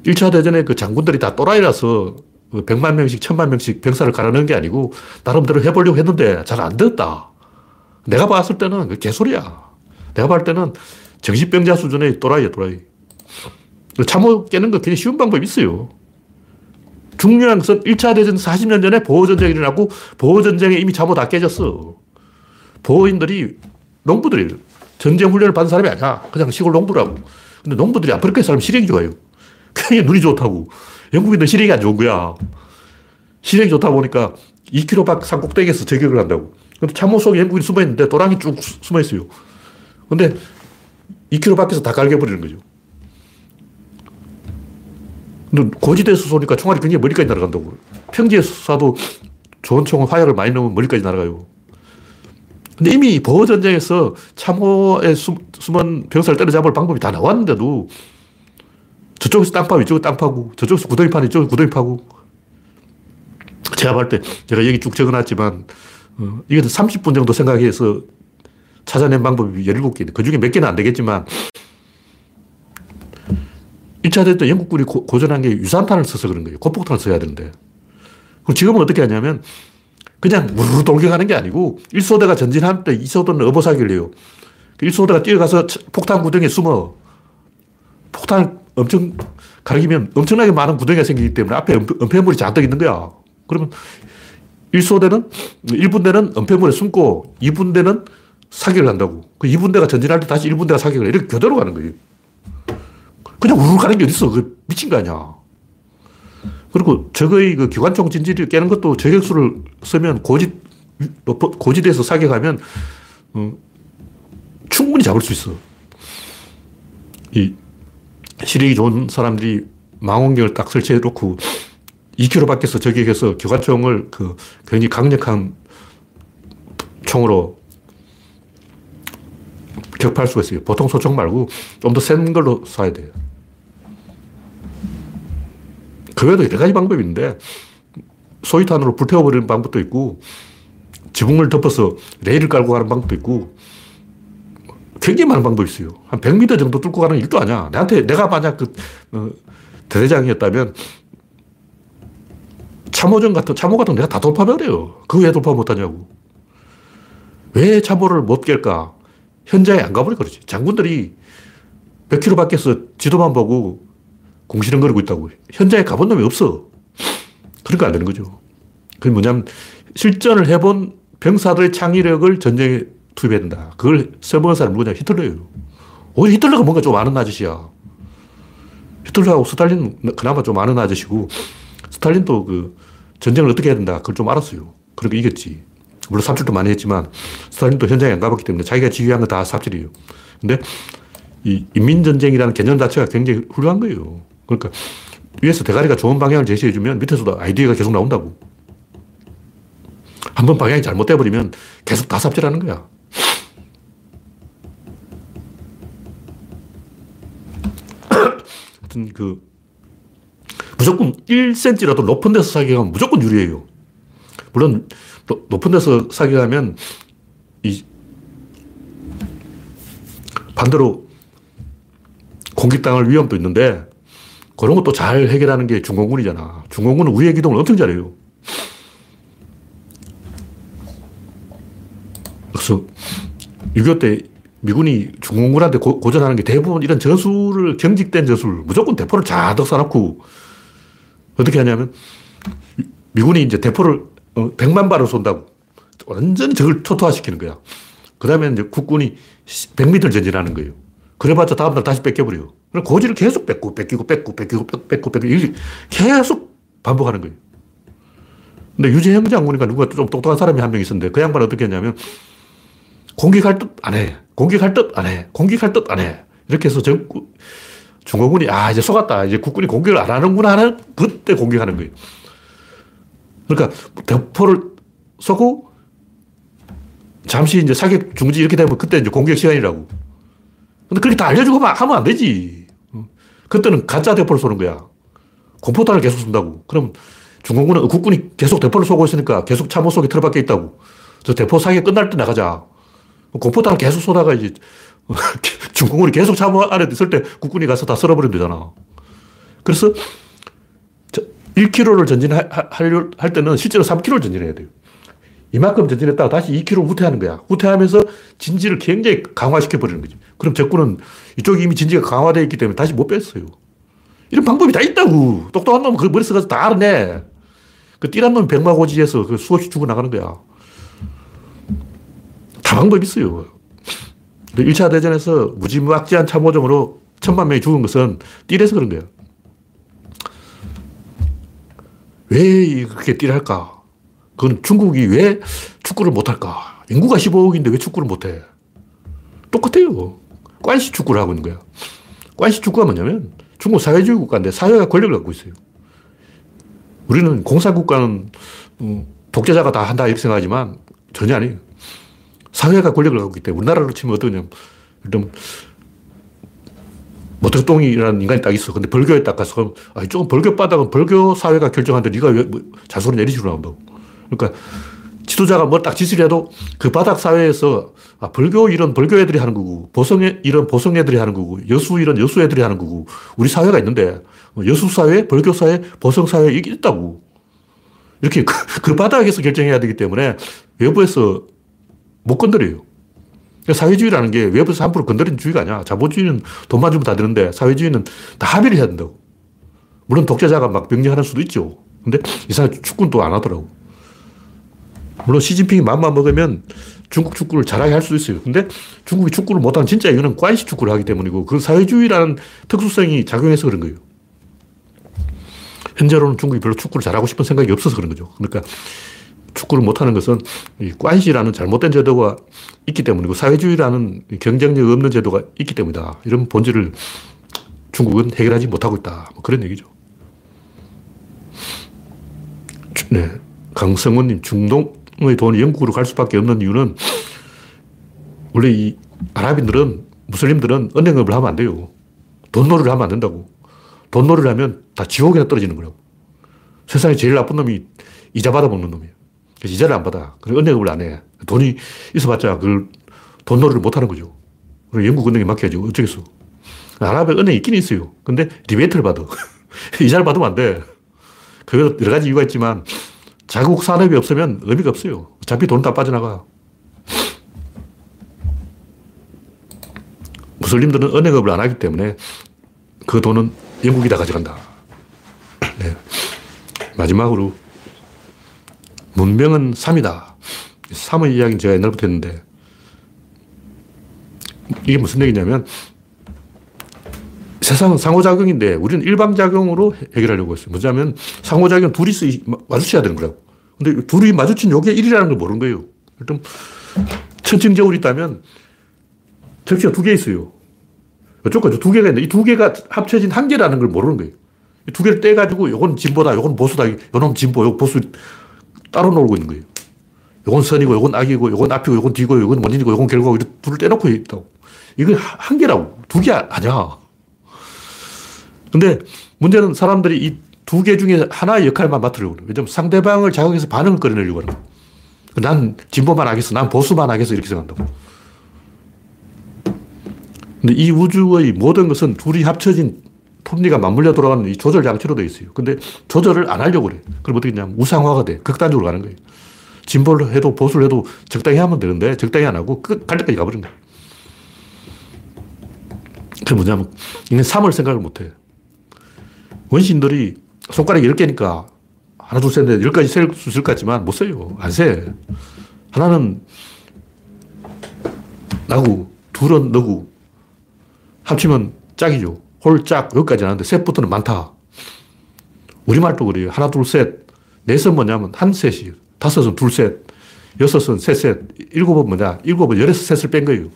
1차 대전에 그 장군들이 다 또라이라서 100만 그 명씩, 1000만 명씩 병사를 갈아넣은 게 아니고 나름대로 해보려고 했는데 잘 안 됐다. 내가 봤을 때는 그 개소리야. 내가 봤을 때는 정신병자 수준의 또라이야, 또라이. 참호 깨는 거 굉장히 쉬운 방법이 있어요. 중요한 것은 1차 대전 40년 전에 보호전쟁이 일어나고 보호전쟁에 이미 참호 다 깨졌어. 보호인들이 농부들이에요. 전쟁 훈련을 받은 사람이 아니야. 그냥 시골 농부라고. 근데 농부들이 아프리카에 살면 시력이 좋아요. 굉장히 눈이 좋다고. 영국인들 시력이 안 좋은 거야. 시력이 좋다 보니까 2km 밖 산꼭대기에서 저격을 한다고. 근데 참호 속에 영국인이 숨어 있는데 도랑이 쭉 숨어 있어요. 근데 2km 밖에서 다 갈겨버리는 거죠. 근데 고지대에서 쏘니까 총알이 굉장히 머리까지 날아간다고. 평지에서 쏴도 좋은 총은 화약을 많이 넣으면 머리까지 날아가요. 근데 이미 보호 전쟁에서 참호에 숨, 은 병사를 때려잡을 방법이 다 나왔는데도 저쪽에서 땅 파고 이쪽에 땅 파고 저쪽에서 구덩이 파고 이쪽에 구덩이 파고 제가 볼 때 제가 여기 쭉 적어놨지만 어, 이게 30분 정도 생각해서 찾아낸 방법이 17개. 그 중에 몇 개는 안 되겠지만 1차 대전 영국군이 고, 고전한 게 유산탄을 써서 그런 거예요. 고폭탄을 써야 되는데. 그럼 지금은 어떻게 하냐면 그냥 무르르 돌격하는 게 아니고 1소대가 전진할 때 2소대는 어보사기를 해요. 1소대가 그 뛰어가서 폭탄 구덩이에 숨어. 폭탄 엄청 가리면 엄청나게 많은 구덩이가 생기기 때문에 앞에 은폐물이 잔뜩 있는 거야. 그러면 1소대는, 1분대는 은폐물에 숨고 2분대는 사격을 한다고. 그 2분대가 전진할 때 다시 1분대가 사격을 해. 이렇게 교대로 가는 거예요. 그냥 우르르 가는 게 어딨어. 그 미친 거 아니야. 그리고 적의 그 기관총 진지를 깨는 것도 저격수를 쓰면 고지, 고지대에서 사격하면, 어, 충분히 잡을 수 있어. 이 시력이 좋은 사람들이 망원경을 딱 설치해 놓고 2km 밖에서 저격해서 기관총을 그 굉장히 강력한 총으로 격파할 수가 있어요. 보통 소총 말고 좀 더 센 걸로 쏴야 돼요. 그 외에도 여러 가지 방법이 있는데 소위탄으로 불태워버리는 방법도 있고 지붕을 덮어서 레일을 깔고 가는 방법도 있고 굉장히 많은 방법이 있어요. 한 100m 정도 뚫고 가는 일도 아니야. 내한테 내가 만약 그 어, 대대장이었다면 참호전 같은 참호 같은 내가 다 돌파버려요. 그 왜 돌파 못하냐고. 왜 참모를 못 깰까? 현장에 안 가버려 그러지. 장군들이 100km 밖에서 지도만 보고 공시렁거리고 있다고. 현장에 가본 놈이 없어. 그러니까 안 되는 거죠. 그게 뭐냐면 실전을 해본 병사들의 창의력을 전쟁에 투입해야 된다. 그걸 써먹은 사람이 누구냐? 히틀러예요. 오히려 히틀러가 뭔가 좀 아는 아저씨야. 히틀러하고 스탈린 그나마 좀 아는 아저씨고 스탈린도 그 전쟁을 어떻게 해야 된다. 그걸 좀 알았어요. 그러니까 이겼지. 물론 삽질도 많이 했지만 스탈린도 현장에 안 가봤기 때문에 자기가 지휘한 거 다 삽질이에요. 근데 이 인민전쟁이라는 개념 자체가 굉장히 훌륭한 거예요. 그러니까 위에서 대가리가 좋은 방향을 제시해주면 밑에서도 아이디어가 계속 나온다고. 한 번 방향이 잘못돼버리면 계속 다 삽질하는 거야. <coughs> 하여튼 그 무조건 1cm라도 높은 데서 사격하면 무조건 유리해요. 물론 높은 데서 사격하면 이 반대로 공격당할 위험도 있는데 그런 것도 잘 해결하는 게 중공군이잖아. 중공군은 우회 기동을 엄청 잘해요. 그래서 6.25때 미군이 중공군한테 고, 전하는 게 대부분 이런 저수를, 경직된 저수를 무조건 대포를 자득 쏴놓고 어떻게 하냐면 미군이 이제 대포를 100만 어, 발을 쏜다고. 완전 적을 초토화시키는 거야. 그 다음에 이제 국군이 100m를 전진하는 거예요. 그래봤자 다음날 다시 뺏겨버려요. 그럼 고지를 계속 뺏고, 뺏기고, 뺏고, 뺏기고, 뺏고, 뺏기고, 계속 반복하는 거예요. 근데 유재형 장군이가 누가 좀 똑똑한 사람이 한 명 있었는데 그 양반 어떻게 했냐면 공격할 듯 안 해. 공격할 듯 안 해. 공격할 듯 안 해. 이렇게 해서 전, 중공군이, 아, 이제 속았다. 이제 국군이 공격을 안 하는구나 하는 그때 공격하는 거예요. 그러니까 대포를 쏘고 잠시 이제 사격 중지 이렇게 되면 그때 이제 공격 시간이라고. 근데 그렇게 다 알려주고 하면 안 되지. 그때는 가짜 대포를 쏘는 거야. 공포탄을 계속 쏜다고. 그럼 중공군은 국군이 계속 대포를 쏘고 있으니까 계속 참호 속에 틀어박혀 있다고. 저 대포 사격 끝날 때 나가자. 공포탄을 계속 쏘다가 이제 <laughs> 중공군이 계속 참호 안에 있을 때 국군이 가서 다 썰어버리면 되잖아. 그래서 1km를 전진할 때는 실제로 3km를 전진해야 돼요. 이만큼 전진했다가 다시 2km 후퇴하는 거야. 후퇴하면서 진지를 굉장히 강화시켜버리는 거지. 그럼 적군은 이쪽이 이미 진지가 강화되어 있기 때문에 다시 못 뺐어요. 이런 방법이 다 있다고. 똑똑한 놈은 그 머리 써가지고 다 알아내. 그 띠란 놈이 백마고지에서 그 수없이 죽어나가는 거야. 다 방법이 있어요. 1차 대전에서 무지막지한 참호정으로 천만 명이 죽은 것은 띠에서 그런 거예요. 왜 그렇게 띠를 할까? 그건 중국이 왜 축구를 못할까? 인구가 15억인데 왜 축구를 못해? 똑같아요. 관시 축구를 하고 있는 거야. 관시 축구가 뭐냐면 중국 사회주의 국가인데 사회가 권력을 갖고 있어요. 우리는 공산국가는 음, 독재자가 다 한다 이렇게 생각하지만 전혀 아니에요. 사회가 권력을 갖고 있기 때문에 우리나라로 치면 어떠냐. 일단 모택동이라는 인간이 딱 있어. 근데 벌교에 딱 가서, 아, 이쪽은 벌교 바닥은 벌교 사회가 결정하는데 네가 왜 뭐, 자소리 내리시고 나온다고. 그러니까 지도자가 뭐딱 지시를 해도 그 바닥 사회에서 아, 벌교 이런 벌교 애들이 하는 거고, 보성 이런 보성 애들이 하는 거고, 여수 이런 여수 애들이 하는 거고, 우리 사회가 있는데, 뭐 여수 사회, 벌교 사회, 보성 사회, 이게 있다고. 이렇게 그, 그 바닥에서 결정해야 되기 때문에 외부에서 못 건드려요. 그러니까 사회주의라는 게 외부에서 함부로 건드리는 주의가 아니야. 자본주의는 돈만 주면 다 되는데 사회주의는 다 합의를 해야 된다고. 물론 독재자가 막 명령하는 수도 있죠. 근데 이 사람 축구는 또 안 하더라고. 물론 시진핑이 마음만 먹으면 중국 축구를 잘하게 할 수도 있어요. 근데 중국이 축구를 못하는 진짜 이유는 관시 축구를 하기 때문이고 그 사회주의라는 특수성이 작용해서 그런 거예요. 현재로는 중국이 별로 축구를 잘하고 싶은 생각이 없어서 그런 거죠. 그러니까 축구를 못하는 것은 관시라는 잘못된 제도가 있기 때문이고 사회주의라는 경쟁력 없는 제도가 있기 때문이다. 이런 본질을 중국은 해결하지 못하고 있다. 뭐 그런 얘기죠. 네. 강성훈님, 중동 의 돈이 영국으로 갈 수밖에 없는 이유는 원래 이 아랍인들은, 무슬림들은 은행업을 하면 안 돼요. 돈놀이를 하면 안 된다고. 돈놀이를 하면 다 지옥에 떨어지는 거라고. 세상에 제일 나쁜 놈이 이자 받아먹는 놈이에요. 그래서 이자를 안 받아. 그리고 은행업을 안 해. 돈이 있어봤자 그걸 돈놀이를 못 하는 거죠. 그리고 영국 은행에 맡겨야죠. 어쩌겠어. 아랍에 은행이 있긴 있어요. 근데 리베이트를 받아. <laughs> 이자를 받으면 안 돼. 그래서 여러 가지 이유가 있지만 자국 산업이 없으면 의미가 없어요. 어차피 돈 다 빠져나가. 무슬림들은 은행업을 안 하기 때문에 그 돈은 영국이 다 가져간다. 네. 마지막으로 문명은 삶이다. 삶의 이야기는 제가 옛날부터 했는데 이게 무슨 얘기냐면 세상은 상호작용인데 우리는 일방작용으로 해결하려고 했어요. 뭐냐면 상호작용 둘이 마주쳐야 되는 거라고. 근데 둘이 마주친 요게 1이라는 걸 모르는 거예요. 일단 천칭저울이 있다면 절치가 두 개 있어요. 이쪽까지 두 개가 있는데 이 두 개가 합쳐진 한 개라는 걸 모르는 거예요. 이 두 개를 떼가지고 요건 진보다, 요건 보수다, 요놈 진보, 요 보수 따로 놀고 있는 거예요. 요건 선이고, 요건 악이고, 요건 앞이고, 요건 뒤고, 요건 원인이고, 요건 결과고, 둘을 떼놓고 있다고. 이거 한 개라고. 두 개 아니야. 근데 문제는 사람들이 이 두 개 중에 하나의 역할만 맡으려고 그래요. 왜냐면 상대방을 자극해서 반응을 끌어내려고 하는 난 진보만 하겠어. 난 보수만 하겠어. 이렇게 생각한다고. 근데 이 우주의 모든 것은 둘이 합쳐진 톱니가 맞물려 돌아가는 이 조절 장치로 되어 있어요. 근데 조절을 안 하려고 그래. 그럼 어떻게 되냐면 우상화가 돼. 극단적으로 가는 거예요. 진보를 해도 보수를 해도 적당히 하면 되는데 적당히 안 하고 끝, 갈 때까지 가버린 거야. 그게 뭐냐면 이게 3을 생각을 못 해. 원신들이 손가락이 10개니까 하나, 둘, 셋, 넷, 10까지 셀 수 있을 것 같지만 못 써요. 안 세. 하나는 나고, 둘은 너고, 합치면 짝이죠. 홀짝, 여기까지 하는데 셋부터는 많다. 우리말도 그래요. 하나, 둘, 셋. 넷은 뭐냐면 한 셋이, 다섯은 둘 셋, 여섯은 세 셋, 일곱은 뭐냐? 일곱은 열에서 셋을 뺀 거예요.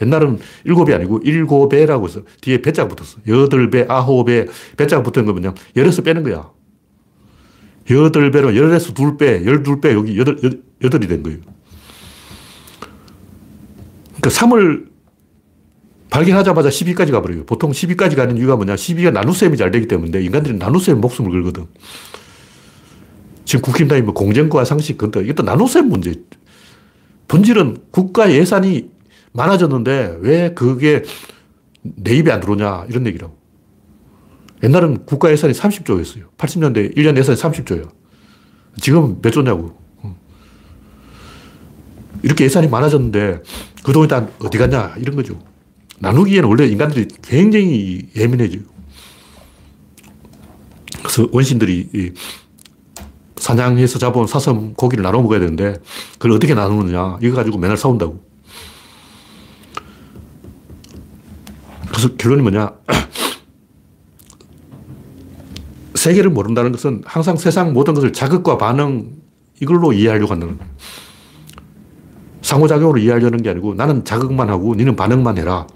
옛날은 일곱이 아니고 일곱배라고 해서 뒤에 배자가 붙었어. 여덟 배, 아홉 배, 배자가 붙은 거 뭐냐. 열에서 빼는 거야. 여덟 배로 열에서 둘 배, 열둘 배, 여기 여덟, 여덟이 된 거예요. 그러니까 3을 발견하자마자 12까지 가버려요. 보통 12까지 가는 이유가 뭐냐. 12가 나눗셈이 잘 되기 때문에 인간들이 나눗셈 목숨을 걸거든. 지금 국힘당이 뭐 공정과 상식, 근데 이것도 나눗셈 문제. 본질은 국가 예산이 많아졌는데 왜 그게 내 입에 안 들어오냐 이런 얘기라고. 옛날은 국가 예산이 30조였어요. 80년대 1년 예산이 30조예요. 지금 몇 조냐고. 이렇게 예산이 많아졌는데 그 돈이 다 어디 갔냐 이런 거죠. 나누기에는 원래 인간들이 굉장히 예민해져요. 그래서 원신들이 사냥해서 잡아온 사슴 고기를 나눠 먹어야 되는데 그걸 어떻게 나누느냐 이거 가지고 맨날 싸운다고. 그래서 결론이 뭐냐. 세계를 모른다는 것은 항상 세상 모든 것을 자극과 반응 이걸로 이해하려고 한다는. 상호작용으로 이해하려는 게 아니고 나는 자극만 하고 니는 반응만 해라.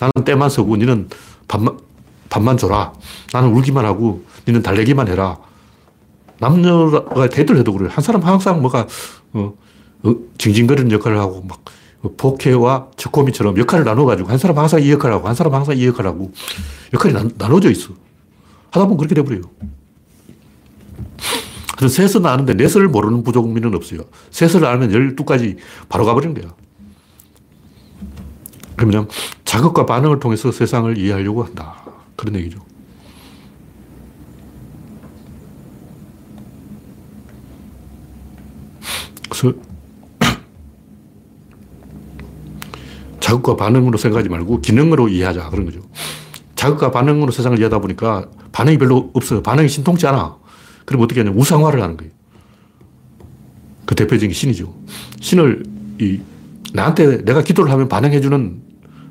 나는 때만 서고 니는 밥만, 밥만 줘라. 나는 울기만 하고 니는 달래기만 해라. 남녀가 대들 해도 그래요. 한 사람 항상 뭐가, 어, 어, 징징거리는 역할을 하고 막 포케와 초코미처럼 역할을 나눠가지고 한 사람 항상 이 역할을 하고 한 사람 항상 이 역할을 하고 역할이 나, 나눠져 있어. 하다 보면 그렇게 돼버려요. 그래서 셋은 아는데 넷을 모르는 부족민은 없어요. 셋을 알면 12까지 바로 가버리는 거야. 그러면 자극과 반응을 통해서 세상을 이해하려고 한다. 그런 얘기죠. 그래서 자극과 반응으로 생각하지 말고 기능으로 이해하자. 그런 거죠. 자극과 반응으로 세상을 이해하다 보니까 반응이 별로 없어요. 반응이 신통치 않아. 그럼 어떻게 하냐. 우상화를 하는 거예요. 그 대표적인 신이죠. 신을 이, 나한테 내가 기도를 하면 반응해주는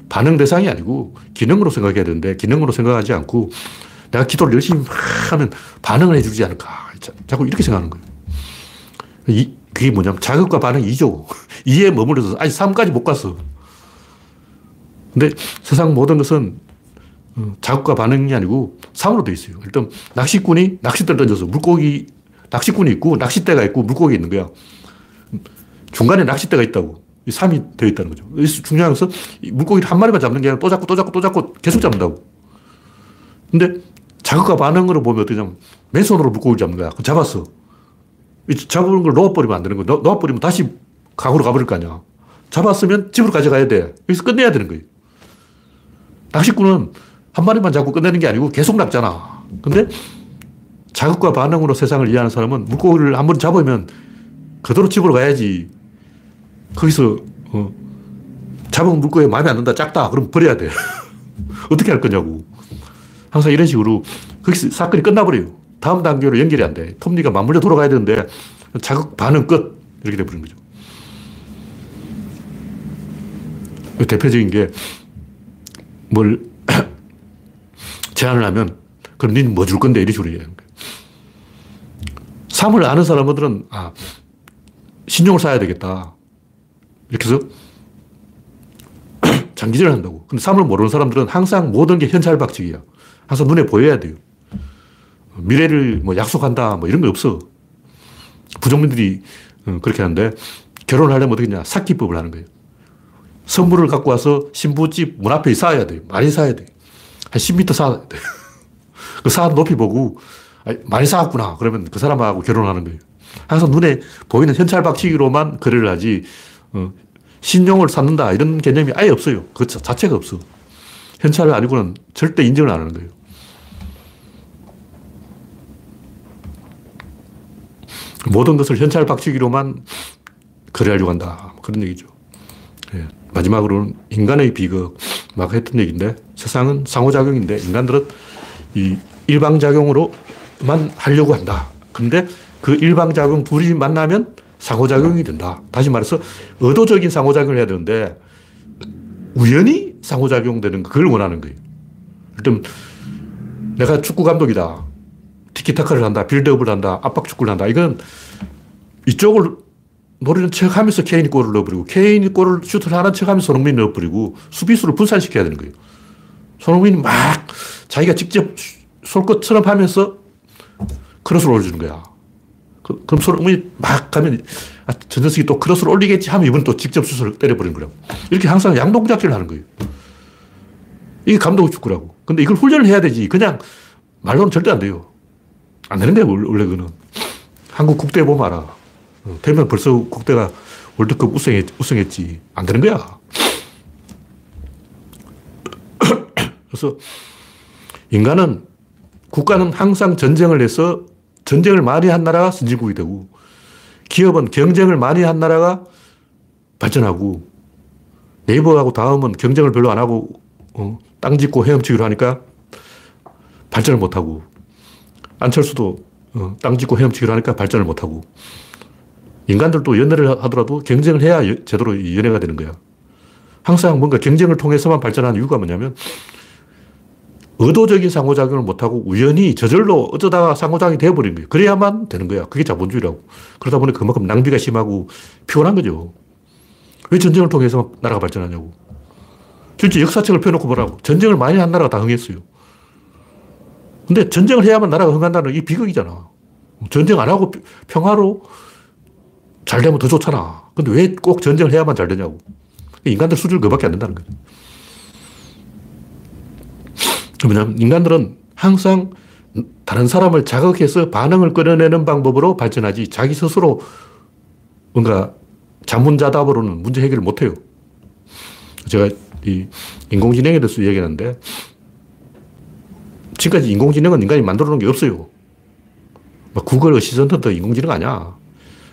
반응 대상이 아니고 기능으로 생각해야 되는데 기능으로 생각하지 않고 내가 기도를 열심히 하면 반응을 해주지 않을까. 자 꾸 이렇게 생각하는 거예요. 이, 그게 뭐냐면 자극과 반응 2죠. 2에 머물러서 아니 3까지 못 갔어. 근데 세상 모든 것은 어, 자극과 반응이 아니고 상으로 되어 있어요. 일단 낚시꾼이 낚싯대를 던져서 물고기, 낚시꾼이 있고 낚싯대가 있고 물고기 있는 거야. 중간에 낚싯대가 있다고. 이 3이 되어 있다는 거죠. 중요한 것은 물고기를 한 마리만 잡는 게 아니라 또 잡고 또 잡고 또 잡고 계속 잡는다고. 근데 자극과 반응으로 보면 어떠냐면 맨손으로 물고기를 잡는 거야. 잡았어. 잡은 걸 놓아버리면 안 되는 거야. 놓아버리면 다시 강으로 가버릴 거 아니야. 잡았으면 집으로 가져가야 돼. 여기서 끝내야 되는 거예요. 낚시꾼은 한 마리만 잡고 끝내는 게 아니고 계속 낚잖아. 근데 자극과 반응으로 세상을 이해하는 사람은 물고기를 한 번 잡으면 그대로 집으로 가야지. 거기서 어, 잡은 물고기 마음에 안 든다, 작다. 그럼 버려야 돼. <laughs> 어떻게 할 거냐고. 항상 이런 식으로 거기서 사건이 끝나버려요. 다음 단계로 연결이 안 돼. 톱니가 맞물려 돌아가야 되는데 자극 반응 끝. 이렇게 돼버린 거죠. 그 대표적인 게 뭘 <coughs> 제안을 하면 그럼 니는 뭐 줄 건데? 얘기하는 거예요. 삶을 아는 사람들은 아, 신용을 쌓아야 되겠다. 이렇게 해서 <coughs> 장기전을 한다고. 근데 삶을 모르는 사람들은 항상 모든 게 현찰박치기야. 항상 눈에 보여야 돼요. 미래를 뭐 약속한다, 뭐 이런 거 없어. 부정민들이 어, 그렇게 하는데 결혼을 하려면 어떻게 냐 사기법을 하는 거예요. 선물을 갖고 와서 신부집 문 앞에 쌓아야 돼요. 많이 쌓아야 돼요. 한 10m 쌓아야 돼요. <laughs> 그 쌓은 높이 보고 많이 쌓았구나. 그러면 그 사람하고 결혼하는 거예요. 항상 눈에 보이는 현찰박치기로만 거래를 하지 어, 신용을 쌓는다 이런 개념이 아예 없어요. 그 자체가 없어. 현찰 아니고는 절대 인정을 안 하는 거예요. 모든 것을 현찰 박치기로만 거래하려고 한다. 그런 얘기죠. 예. 마지막으로는 인간의 비극. 막 했던 얘기인데 세상은 상호작용인데 인간들은 이 일방작용으로만 하려고 한다. 근데 그 일방작용 둘이 만나면 상호작용이 된다. 다시 말해서 의도적인 상호작용을 해야 되는데 우연히 상호작용되는 그걸 원하는 거예요. 일단 내가 축구 감독이다. 티키타카를 한다. 빌드업을 한다. 압박 축구를 한다. 이건 이쪽을 노리는 척 하면서 케인이 골을 넣어버리고 케인이 골을 슈트를 하는 척 하면서 손흥민이 넣어버리고 수비수를 분산시켜야 되는 거예요. 손흥민이 막 자기가 직접 솔것처럼 하면서 크로스를 올려주는 거야. 그, 럼 손흥민이 막 가면 아, 전 녀석이 또 크로스를 올리겠지 하면 이번 또 직접 슛을 때려버리는 거라고. 이렇게 항상 양동작질을 하는 거예요. 이게 감독 축구라고. 근데 이걸 훈련을 해야 되지. 그냥 말로는 절대 안 돼요. 안 되는 거야, 원래 그는. 한국 국대 보면 알아. 어, 되면 벌써 국대가 월드컵 우승했, 우승했지. 안 되는 거야. <clears throat> 그래서 인간은 국가는 항상 전쟁을 해서 전쟁을 많이 한 나라가 선진국이 되고 기업은 경쟁을 많이 한 나라가 발전하고 네이버하고 다음은 경쟁을 별로 안 하고 어, 땅 짓고 헤엄치기로 하니까 발전을 못하고 안철수도 어, 땅 짓고 헤엄치기로 하니까 발전을 못하고 인간들도 연애를 하더라도 경쟁을 해야 제대로 연애가 되는 거야. 항상 뭔가 경쟁을 통해서만 발전하는 이유가 뭐냐면 의도적인 상호작용을 못하고 우연히 저절로 어쩌다가 상호작용이 되어버린 거예요. 그래야만 되는 거야. 그게 자본주의라고. 그러다 보니 그만큼 낭비가 심하고 피곤한 거죠. 왜 전쟁을 통해서 나라가 발전하냐고. 실제 역사책을 펴놓고 보라고. 전쟁을 많이 한 나라가 다 흥했어요. 근데 전쟁을 해야만 나라가 흥한다는 이 비극이잖아. 전쟁 안 하고 평화로 잘 되면 더 좋잖아. 근데 왜 꼭 전쟁을 해야만 잘 되냐고. 인간들 수준은 그밖에 안 된다는 거죠. 뭐냐면 인간들은 항상 다른 사람을 자극해서 반응을 끌어내는 방법으로 발전하지 자기 스스로 뭔가 자문자답으로는 문제 해결을 못해요. 제가 이 인공지능에 대해서 얘기하는데 지금까지 인공지능은 인간이 만들어 놓은 게 없어요. 막 구글 어시스턴트 인공지능 아니야.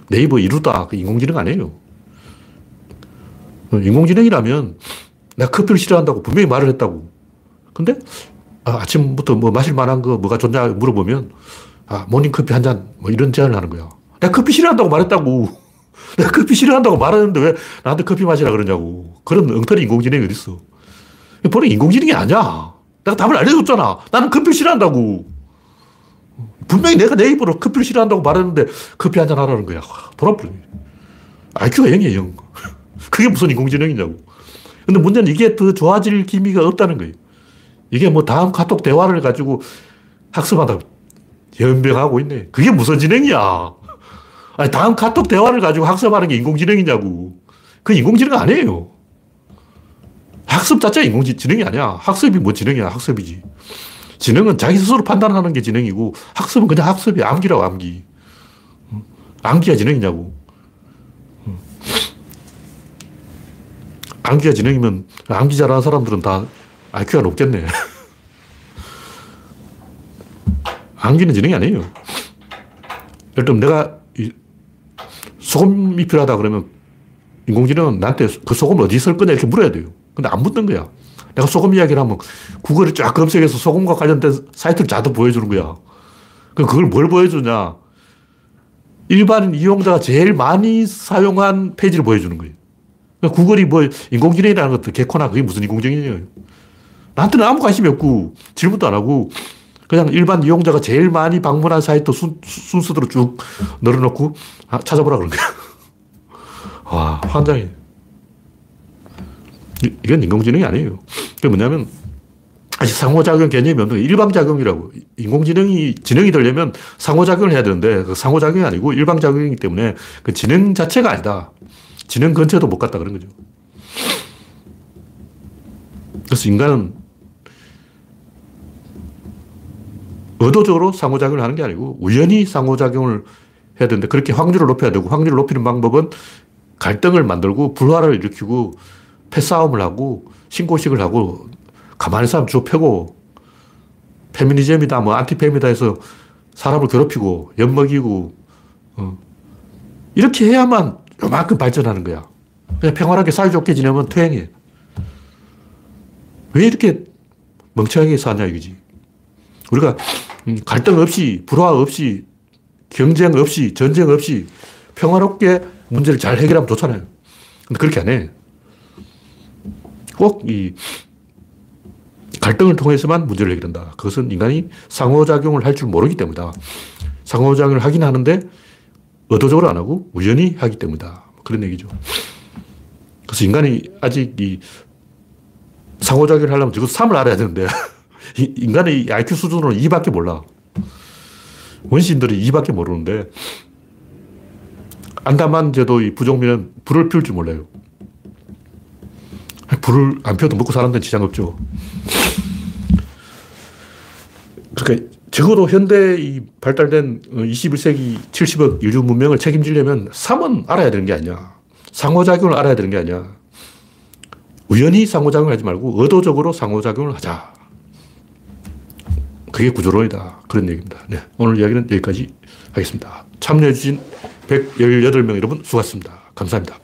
네이버 이루다 그 인공지능 아니에요. 인공지능이라면 내가 커피를 싫어한다고 분명히 말을 했다고. 근데 아침부터 뭐 마실 만한 거 뭐가 좋냐 물어보면 아, 모닝커피 한 잔 뭐 이런 제안을 하는 거야. 내가 커피 싫어한다고 말했다고. <laughs> 내가 커피 싫어한다고 말하는데 왜 나한테 커피 마시라 그러냐고. 그런 엉터리 인공지능이 어딨어. 보는 인공지능이 아니야. 내가 답을 알려줬잖아. 나는 커피 싫어한다고. 분명히 내가 내 입으로 커피를 싫어한다고 말했는데 커피 한잔 하라는 거야. 돌아버려. IQ가 0이에요, 0. 그게 무슨 인공지능이냐고. 근데 문제는 이게 더 좋아질 기미가 없다는 거예요. 이게 뭐 다음 카톡 대화를 가지고 학습한다. 연병하고 있네. 그게 무슨 지능이야. <laughs> 아니, 다음 카톡 대화를 가지고 학습하는 게 인공지능이냐고. 그 인공지능 아니에요. 학습 자체가 인공지능이 아니야. 학습이 뭐 지능이야. 학습이지. 지능은 자기 스스로 판단하는 게 지능이고 학습은 그냥 학습이 암기라고 암기. 암기가 지능이냐고. 암기가 지능이면 암기 잘하는 사람들은 다 IQ가 높겠네. <laughs> 암기는 지능이 아니에요. 예를 들면 내가 소금이 필요하다 그러면 인공지능은 나한테 그 소금을 어디 쓸 거냐 이렇게 물어야 돼요. 근데 안 묻는 거야. 내가 소금 이야기를 하면 구글을 쫙 검색해서 소금과 관련된 사이트를 자도 보여주는 거야. 그럼 그걸 뭘 보여주냐? 일반 이용자가 제일 많이 사용한 페이지를 보여주는 거예요. 그러니까 구글이 뭐 인공지능이라는 것도 개코나 그게 무슨 인공지능이에요. 나한테는 아무 관심이 없고 질문도 안 하고 그냥 일반 이용자가 제일 많이 방문한 사이트 순, 순서대로 쭉 늘어놓고 아, 찾아보라 그런 거야. <laughs> 와, 환장해. 이건 인공지능이 아니에요. 그게 뭐냐면 아직 상호작용 개념이 없는 거예요. 일방작용이라고. 인공지능이 지능이 되려면 상호작용을 해야 되는데 그 상호작용이 아니고 일방작용이기 때문에 그 지능 자체가 아니다. 지능 근처에도 못 갔다 그런 거죠. 그래서 인간은 의도적으로 상호작용을 하는 게 아니고 우연히 상호작용을 해야 되는데 그렇게 확률을 높여야 되고 확률을 높이는 방법은 갈등을 만들고 불화를 일으키고 패싸움을 하고 신고식을 하고 가만히 사람 주 패고 페미니즘이다 뭐 안티페미다 해서 사람을 괴롭히고 엿먹이고 어. 이렇게 해야만 요만큼 발전하는 거야. 그냥 평화롭게 사이좋게 지내면 퇴행해. 왜 이렇게 멍청하게 사냐 이거지. 우리가 음, 갈등 없이 불화 없이 경쟁 없이 전쟁 없이 평화롭게 문제를 잘 해결하면 좋잖아요. 근데 그렇게 안 해. 꼭 이 갈등을 통해서만 문제를 해결한다. 그것은 인간이 상호작용을 할 줄 모르기 때문이다. 상호작용을 하긴 하는데 의도적으로 안 하고 우연히 하기 때문이다. 그런 얘기죠. 그래서 인간이 아직 이 상호작용을 하려면 적어도 3을 알아야 되는데 <laughs> 인간의 IQ 수준으로는 2밖에 몰라. 원시인들이 2밖에 모르는데 안다만 제도 이 부족민은 불을 피울 줄 몰라요. 불을 안 피워도 먹고 사는 데는 지장 없죠. 그러니까 적어도 현대 이 발달된 21세기 70억 인류 문명을 책임지려면 3은 알아야 되는 게 아니야. 상호작용을 알아야 되는 게 아니야. 우연히 상호작용을 하지 말고 의도적으로 상호작용을 하자. 그게 구조론이다. 그런 얘기입니다. 네, 오늘 이야기는 여기까지 하겠습니다. 참여해주신 118명 여러분 수고하셨습니다. 감사합니다.